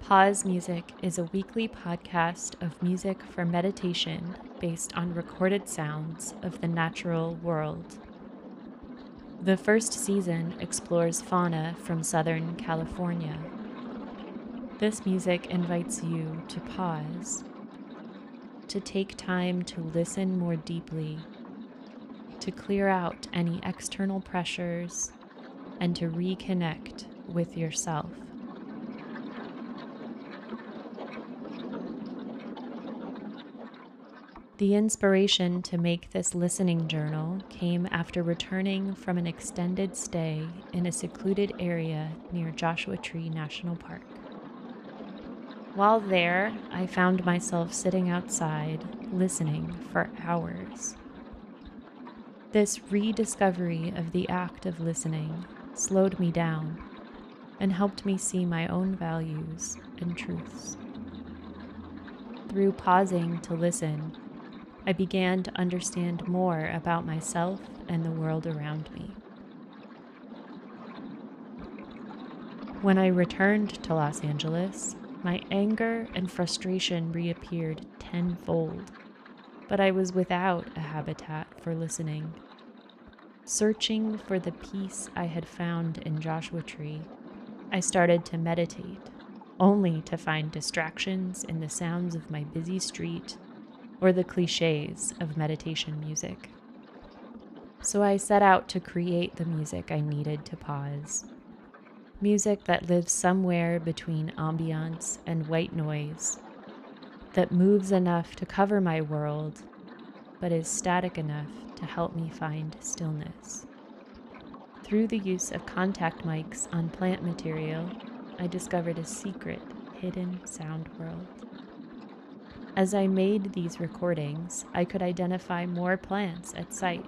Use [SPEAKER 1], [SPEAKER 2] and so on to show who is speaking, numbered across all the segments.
[SPEAKER 1] Pause Music is a weekly podcast of music for meditation based on recorded sounds of the natural world. The first season explores fauna from Southern California. This music invites you to pause, to take time to listen more deeply, to clear out any external pressures, and to reconnect with yourself. The inspiration to make this listening journal came after returning from an extended stay in a secluded area near Joshua Tree National Park. While there, I found myself sitting outside, listening for hours. This rediscovery of the act of listening slowed me down and helped me see my own values and truths. Through pausing to listen, I began to understand more about myself and the world around me. When I returned to Los Angeles, my anger and frustration reappeared tenfold, but I was without a habitat for listening. Searching for the peace I had found in Joshua Tree, I started to meditate, only to find distractions in the sounds of my busy street or the cliches of meditation music. So I set out to create the music I needed to pause. Music that lives somewhere between ambiance and white noise, that moves enough to cover my world, but is static enough to help me find stillness. Through the use of contact mics on plant material, I discovered a secret, hidden sound world. As I made these recordings, I could identify more plants at sight,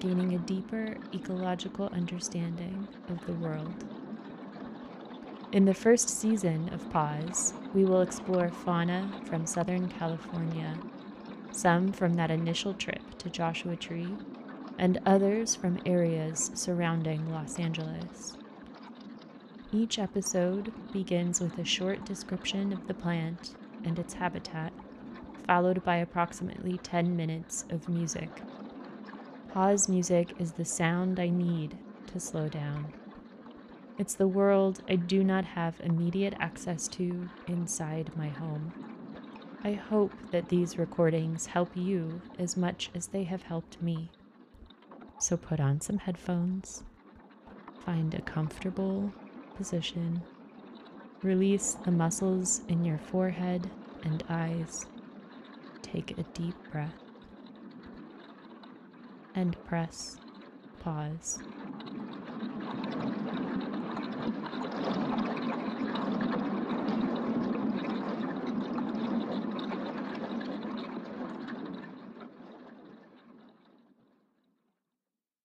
[SPEAKER 1] gaining a deeper ecological understanding of the world. In the first season of Pause, we will explore fauna from Southern California, some from that initial trip to Joshua Tree, and others from areas surrounding Los Angeles. Each episode begins with a short description of the plant and its habitat, followed by approximately 10 minutes of music. Pause music is the sound I need to slow down. It's the world I do not have immediate access to inside my home. I hope that these recordings help you as much as they have helped me. So put on some headphones, find a comfortable position Release the muscles in your forehead and eyes. Take a deep breath and press pause.